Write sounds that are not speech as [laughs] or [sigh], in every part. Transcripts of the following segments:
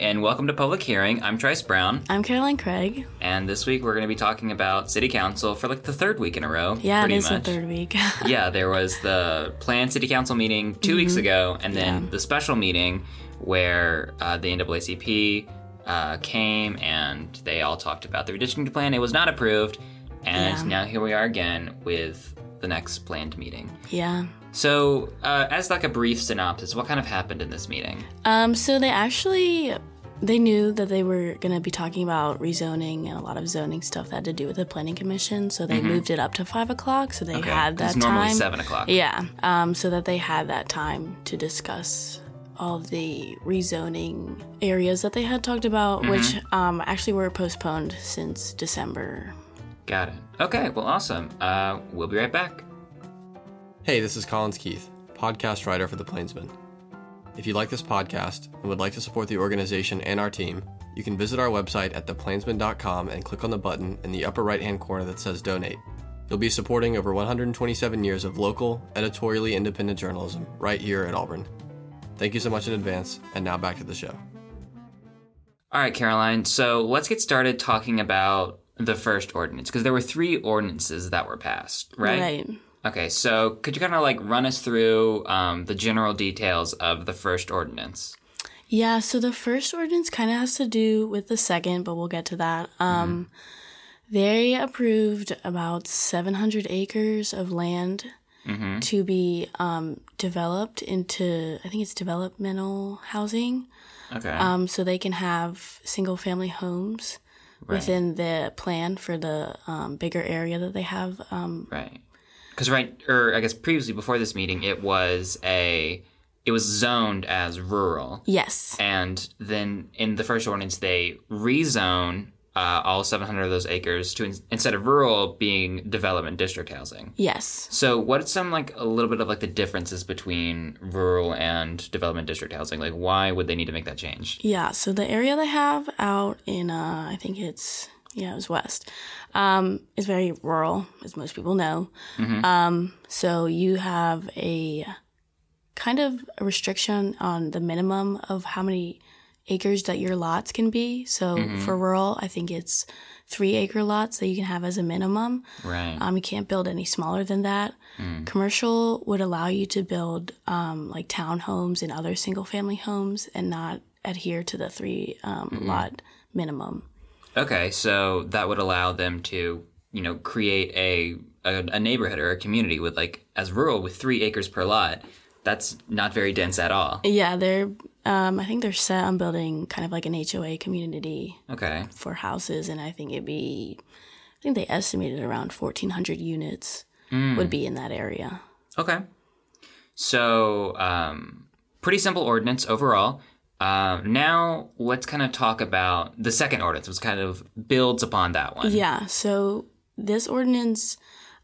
and welcome to Public Hearing. I'm Trice Brown, I'm Caroline Craig. and this week we're going to be talking about City Council for like the third week in a row. Yeah, pretty it is much. the third week. [laughs] yeah, there was the planned City Council meeting 2 weeks ago, and then Mm-hmm. Yeah. the special meeting where uh, the NAACP uh, came and they all talked about the redistricting plan. It was not approved, and Yeah. now here we are again with the next planned meeting. yeah. So, uh, as like a brief synopsis, what kind of happened in this meeting? Um, so they actually they knew that they were going to be talking about rezoning and a lot of zoning stuff that had to do with the planning commission. So they moved it up to five o'clock. So they Mm-hmm. Okay, had that it's normally time. seven o'clock. Yeah. Um, so that they had that time to discuss all the rezoning areas that they had talked about, Mm-hmm. which um, actually were postponed since December. Got it. Okay, well, awesome. Uh, we'll be right back. Hey, this is Collins Keith, podcast writer for The Plainsman. If you like this podcast and would like to support the organization and our team, you can visit our website at theplainsman.com and click on the button in the upper right hand corner that says donate. You'll be supporting over 127 years of local, editorially independent journalism right here at Auburn. Thank you so much in advance, and now back to the show. All right, Caroline. So let's get started talking about the first ordinance because there were three ordinances that were passed, right? Right. Okay, so could you kind of like run us through um, the general details of the first ordinance? Yeah, so the first ordinance kind of has to do with the second, but we'll get to that. Um, They approved about 700 acres of land to be um, developed into, I think it's developmental housing, Okay. um, so they can have single family homes within the plan for the um, bigger area that they have. Um, right. Because right, or I guess previously before this meeting, it was a, it was zoned as rural. yes. And then in the first ordinance, they rezone uh, all 700 of those acres to instead of rural being development district housing. Yes. So, what's some like a little bit of like the differences between rural and development district housing? Like, why would they need to make that change? Yeah, so the area they have out in, uh, I think it's, yeah, it was west, um, is very rural, as most people know. Um, so you have a kind of a restriction on the minimum of how many acres that your lots can be. So for rural, I think it's three acre lots that you can have as a minimum. Right. Um, you can't build any smaller than that. Commercial would allow you to build um, like townhomes and other single family homes and not adhere to the three um, lot minimum. Okay, so that would allow them to, you know, create a, a a neighborhood or a community with like as rural with three acres per lot. That's not very dense at all. Yeah, they're. Um, I think they're set on building kind of like an HOA community Okay. for houses, and I think it'd be. I think they estimated around fourteen hundred units would be in that area. Okay. So, um, pretty simple ordinance overall. Uh, now let's kind of talk about the second ordinance, which kind of builds upon that one. Yeah, so this ordinance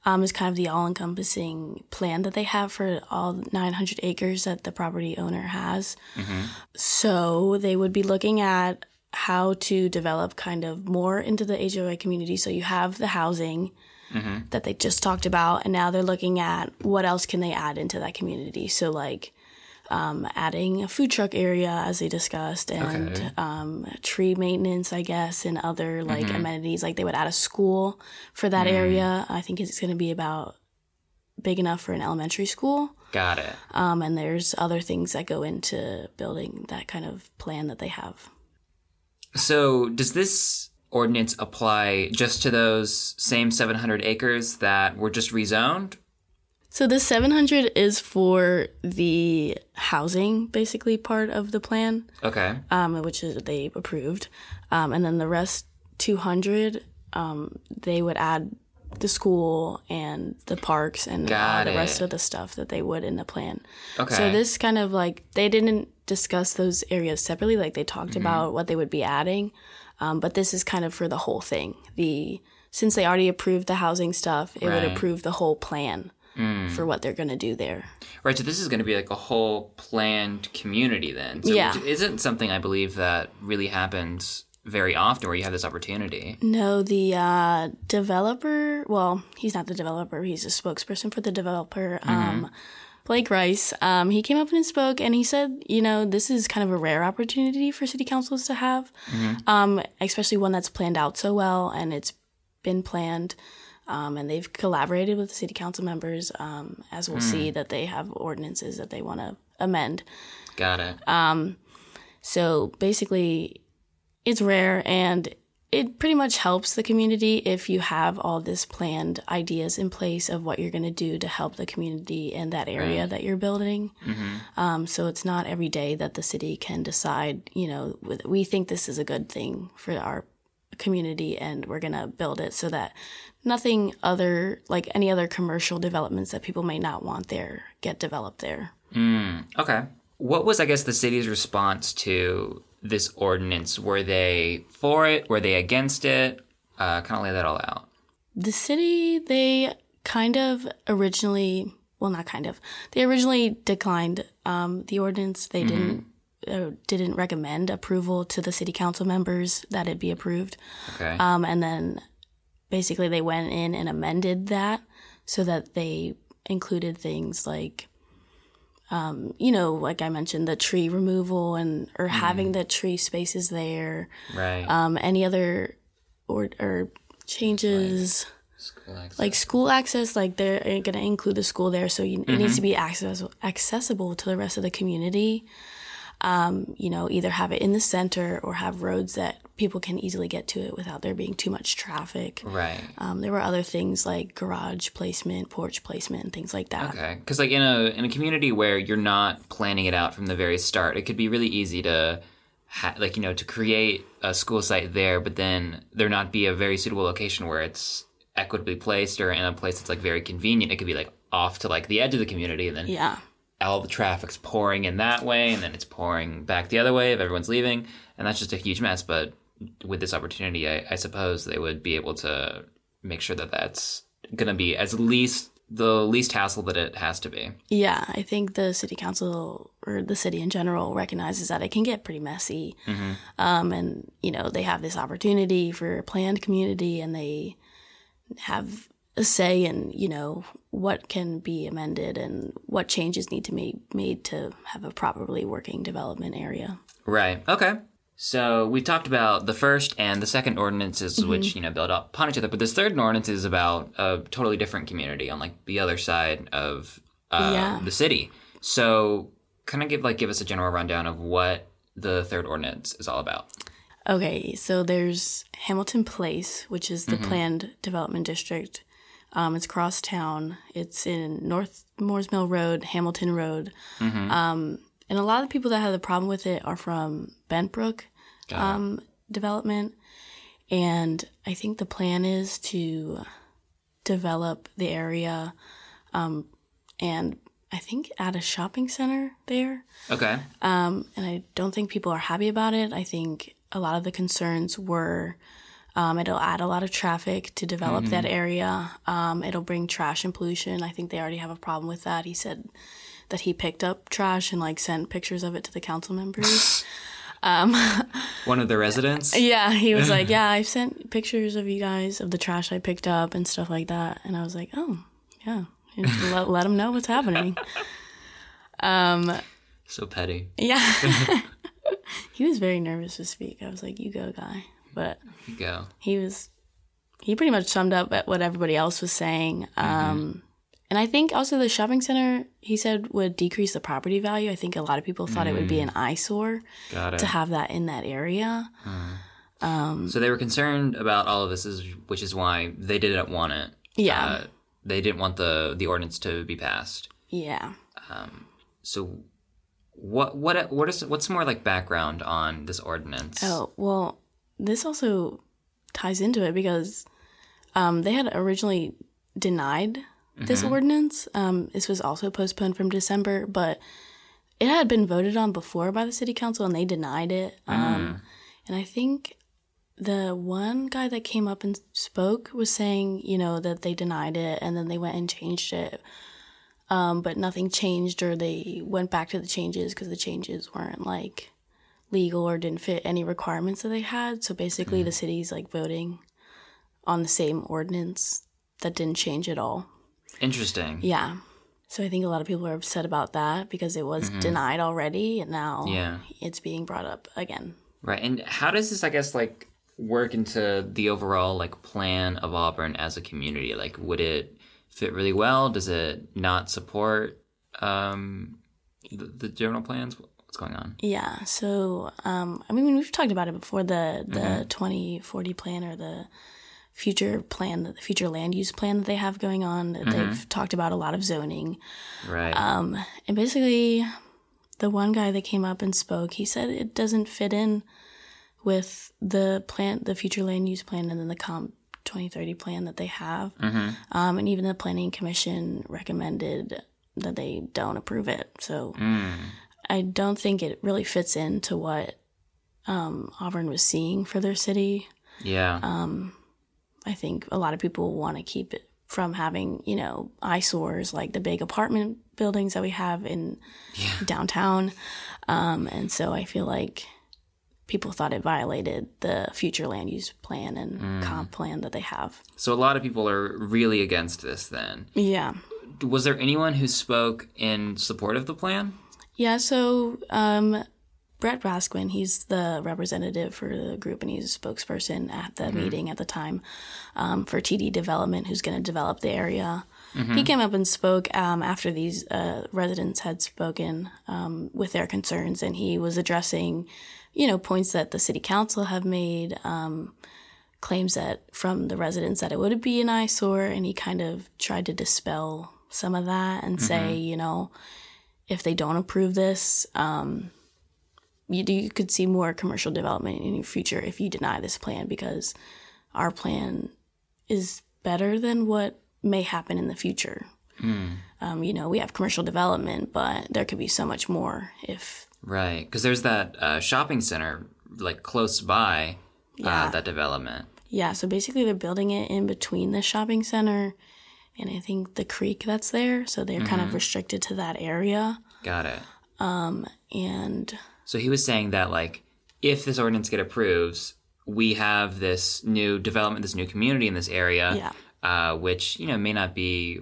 um, is kind of the all encompassing plan that they have for all 900 acres that the property owner has. So they would be looking at how to develop kind of more into the HOA community. So you have the housing that they just talked about, and now they're looking at what else can they add into that community. So, like, um, adding a food truck area as they discussed and Okay. um, tree maintenance, I guess, and other like amenities. Like they would add a school for that area. I think it's going to be about big enough for an elementary school. Got it. Um, and there's other things that go into building that kind of plan that they have. So, does this ordinance apply just to those same 700 acres that were just rezoned? So the 700 is for the housing, basically part of the plan. Okay. um, which is they approved, um, and then the rest 200, um, they would add the school and the parks and Got the rest of the stuff that they would in the plan. Okay. So this kind of like they didn't discuss those areas separately, like they talked Mm-hmm. about what they would be adding, um, but this is kind of for the whole thing. The since they already approved the housing stuff, it would Right. Mm. approve the whole plan. For what they're gonna do there. Right, so this is going to be like a whole planned community then. So Yeah. Which isn't something I believe that really happens very often where you have this opportunity. No, the uh, developer. Well, he's not the developer. He's a spokesperson for the developer. Um, Blake Rice, um, he came up and spoke, and he said, you know, this is kind of a rare opportunity for city councils to have, um, especially one that's planned out so well and it's been planned. Um, and they've collaborated with the city council members, um, as we'll see that they have ordinances that they want to amend. Got it. So basically, it's rare and it pretty much helps the community if you have all this planned ideas in place of what you're going to do to help the community in that area that you're building. Um, so it's not every day that the city can decide, you know, we think this is a good thing for our community and we're going to build it so that nothing other, like any other commercial developments that people may not want there, get developed there. Okay. What was, I guess, the city's response to this ordinance? Were they for it? Were they against it? Uh, kind of lay that all out. The city, they kind of originally, well, not kind of, they originally declined um, the ordinance. They didn't uh, didn't recommend approval to the city council members that it be approved. Okay. Um, and then basically they went in and amended that so that they included things like, um, you know, like I mentioned, the tree removal and or having the tree spaces there. right. Um, any other or or changes School access. like school access like they're going to include the school there so you, it needs to be access, accessible to the rest of the community um, you know either have it in the center or have roads that people can easily get to it without there being too much traffic right. um, there were other things like garage placement porch placement and things like that Okay, because like in a in a community where you're not planning it out from the very start, it could be really easy to, ha- like you know, to create a school site there, but then there not be a very suitable location where it's equitably placed or in a place that's like very convenient. It could be like off to like the edge of the community, and then yeah all the traffic's pouring in that way, and then it's pouring back the other way if everyone's leaving, and that's just a huge mess. But with this opportunity, I, I suppose they would be able to make sure that that's going to be as least the least hassle that it has to be. yeah i think the city council or the city in general recognizes that it can get pretty messy um, and you know they have this opportunity for a planned community and they have a say in you know what can be amended and what changes need to be made to have a properly working development area Right. Okay. So we talked about the first and the second ordinances, which you know build up upon each other. But this third ordinance is about a totally different community on like the other side of uh, Yeah. the city. So kind of give like give us a general rundown of what the third ordinance is all about. Okay, so there's Hamilton Place, which is the planned development district. Um, it's across town. It's in North Moores Mill Road, Hamilton Road. Um, and a lot of the people that have the problem with it are from Bentbrook um, development. And I think the plan is to develop the area um, and I think add a shopping center there. Okay. Um, and I don't think people are happy about it. I think a lot of the concerns were um, it'll add a lot of traffic to develop that area. Um, it'll bring trash and pollution. I think they already have a problem with that. He said that he picked up trash and like sent pictures of it to the council members. [laughs] [laughs] One of the residents. yeah, he was like, [laughs] "Yeah, I've sent pictures of you guys of the trash I picked up and stuff like that." And I was like, "Oh, yeah." Let, let him know what's happening. So petty. Yeah. he was very nervous to speak. I was like, you go, guy. But go. he was, he pretty much summed up what everybody else was saying. Um, and I think also the shopping center, he said, would decrease the property value. I think a lot of people thought it would be an eyesore to have that in that area. So they were concerned about all of this, is which is why they didn't want it. Yeah. Uh, they didn't want the the ordinance to be passed. Yeah. So, what what what is what's more like background on this ordinance? Oh, well, this also ties into it because um, they had originally denied this ordinance. Um, this was also postponed from December, but it had been voted on before by the city council and they denied it. Um, And I think the one guy that came up and spoke was saying, you know, that they denied it and then they went and changed it. Um, but nothing changed or they went back to the changes because the changes weren't like legal or didn't fit any requirements that they had. So basically, the city's like voting on the same ordinance that didn't change at all. Interesting. Yeah. So I think a lot of people are upset about that because it was denied already and now Yeah. it's being brought up again. Right. And how does this, I guess, like work into the overall like plan of Auburn as a community? Like, would it fit really well? Does it not support um, the, the general plans? What's going on? Yeah. So, um, I mean, we've talked about it before the the 2040 plan or the future plan, the future land use plan that they have going on. That They've talked about a lot of zoning. Right. Um, and basically, the one guy that came up and spoke, he said it doesn't fit in with the plan, the future land use plan, and then the comp 2030 plan that they have. Um, and even the planning commission recommended that they don't approve it. So I don't think it really fits into what um, Auburn was seeing for their city. yeah. Um, I think a lot of people want to keep it from having, you know, eyesores like the big apartment buildings that we have in downtown. Um, and so I feel like people thought it violated the future land use plan and comp plan that they have. so a lot of people are really against this then. Yeah. Was there anyone who spoke in support of the plan? Yeah, so um, Brett Raskin, he's the representative for the group and he's a spokesperson at the meeting at the time um, for TD Development, who's going to develop the area. He came up and spoke um, after these uh, residents had spoken um, with their concerns, and he was addressing, you know, points that the city council have made, um, claims that from the residents that it would be an eyesore, and he kind of tried to dispel some of that and say, you know, if they don't approve this, um, you, you could see more commercial development in your future if you deny this plan because our plan is better than what may happen in the future. Um, you know, we have commercial development, but there could be so much more if Right. Because there's that uh, shopping center like close by Yeah. uh, that development. Yeah, so basically they're building it in between the shopping center and I think the creek that's there. So they're kind of restricted to that area. Got it. Um, And So he was saying that like if this ordinance get approves, we have this new development, this new community in this area, Yeah. uh, which you know may not be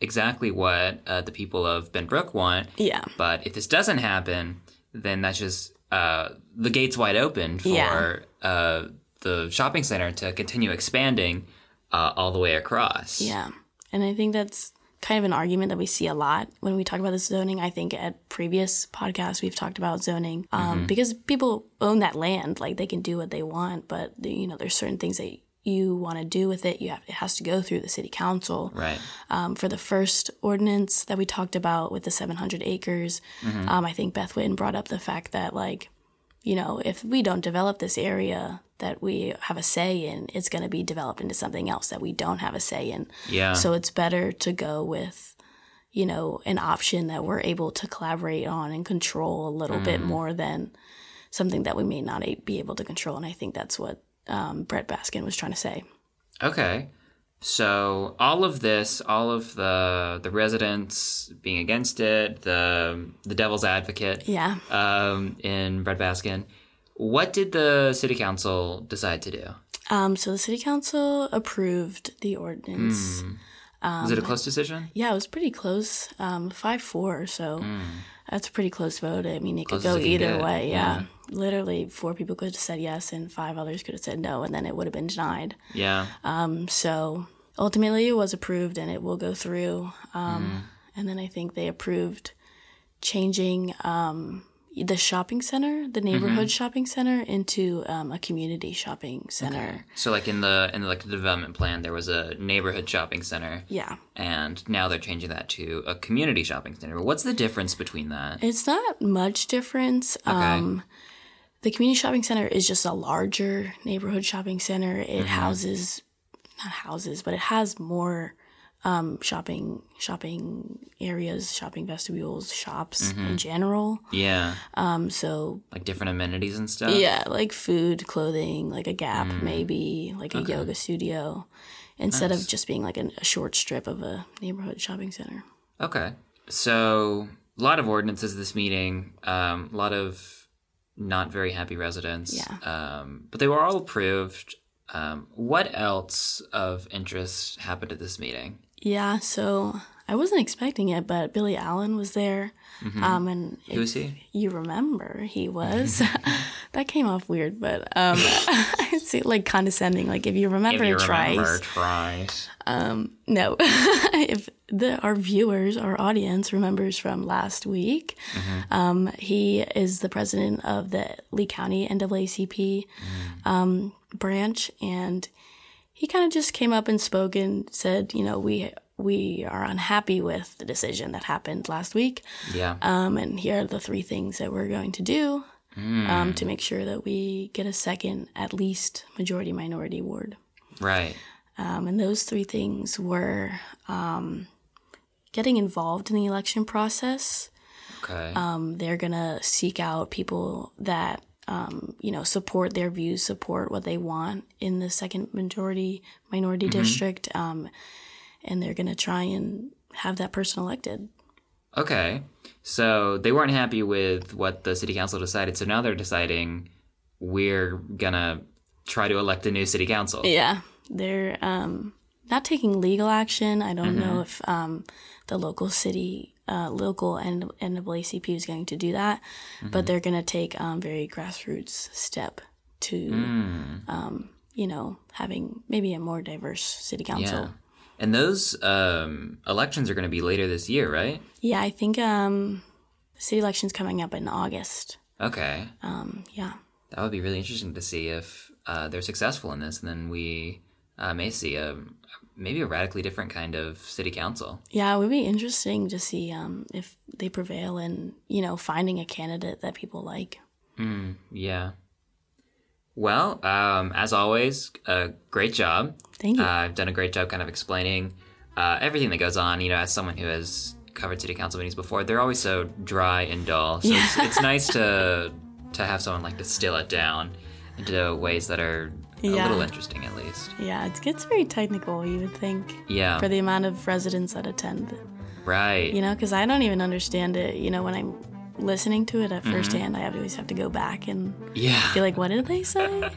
exactly what uh, the people of Benbrook want. yeah, But if this doesn't happen, then that's just uh, the gates wide open for Yeah. uh, the shopping center to continue expanding uh, all the way across. yeah. And I think that's kind of an argument that we see a lot when we talk about this zoning. I think at previous podcasts we've talked about zoning um, because people own that land, like they can do what they want, but you know there's certain things that you want to do with it. You have it has to go through the city council. Right. um, for the first ordinance that we talked about with the 700 acres, um, I think Beth Witten brought up the fact that, like, you know, if we don't develop this area that we have a say in, it's going to be developed into something else that we don't have a say in. Yeah. So it's better to go with, you know, an option that we're able to collaborate on and control a little bit more than something that we may not be able to control. And I think that's what um, Brett Baskin was trying to say. Okay. So all of this, all of the the residents being against it, the the devil's advocate Yeah. um, in Brett Baskin. What did the city council decide to do? Um, so the city council approved the ordinance. Was it a close decision? Yeah, it was pretty close. Um, five four. So that's a pretty close vote. I mean, it could Close as go either way. Yeah. literally four people could have said yes, and five others could have said no, and then it would have been denied. Yeah. Um, so ultimately, it was approved, and it will go through. Um, And then I think they approved changing um, the shopping center, the neighborhood shopping center, into um, a community shopping center. So like in the in the, like the development plan, there was a neighborhood shopping center, Yeah. and now they're changing that to a community shopping center. But What's the difference between that? It's not much difference. Um, the community shopping center is just a larger neighborhood shopping center. It houses, not houses, but it has more um, shopping shopping areas, shopping vestibules, shops in general. Yeah, Um, so like different amenities and stuff. yeah, like food, clothing, like a Gap, maybe like a yoga studio, instead of just being like an, a short strip of a neighborhood shopping center. Okay. So a lot of ordinances this meeting. Um, a lot of not very happy residents. Yeah. Um, but they were all approved. Um, what else of interest happened at this meeting? Yeah, so I wasn't expecting it, but Billy Allen was there. Um, and Who is he? you remember he was [laughs] [laughs] that came off weird but um [laughs] i see like condescending like if you remember if you Trice remember, Trice. Um, no if the our viewers our audience remembers from last week um he is the president of the lee county naacp um branch and he kind of just came up and spoke and said you know we we are unhappy with the decision that happened last week Yeah. um, and here are the three things that we're going to do um, to make sure that we get a second, at least, majority minority ward. right. Um, and those three things were um, getting involved in the election process. Okay. Um, they're going to seek out people that, um, you know, support their views, support what they want in the second majority minority district. Um, and they're going to try and have that person elected. Okay. So they weren't happy with what the city council decided, so now they're deciding we're gonna try to elect a new city council. Yeah, they're um, not taking legal action. I don't know if um, the local city, uh, local and NAACP is going to do that, but they're going to take um, very grassroots step to, um, you know, having maybe a more diverse city council. Yeah. And those um, elections are going to be later this year, right? Yeah, I think um, the city election's coming up in August. Okay. Um, yeah. That would be really interesting to see if uh, they're successful in this, and then we uh, may see a maybe a radically different kind of city council. Yeah, it would be interesting to see um, if they prevail in, you know, finding a candidate that people like. Yeah. Well, um, as always, uh, great job. Thank you. Uh, I've done a great job kind of explaining uh, everything that goes on. You know, as someone who has covered city council meetings before, they're always so dry and dull. So it's, it's nice [laughs] to to have someone like distill it down into ways that are a Yeah. little interesting, at least. Yeah, it gets very technical, you would think, Yeah. for the amount of residents that attend. right. You know, because I don't even understand it. You know, when I'm listening to it at Mm-hmm. first hand, I always have to go back and yeah. be like, what did they [laughs] say?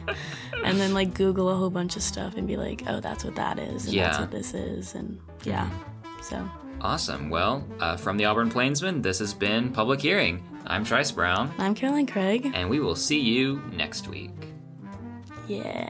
and then, like, Google a whole bunch of stuff and be like, oh, that's what that is. And that's Yeah. Mm-hmm. what this is. And yeah, so Awesome. Well, uh, from the Auburn Plainsman, this has been Public Hearing. I'm Trice Brown, I'm Caroline Craig. and we will see you next week. Yeah.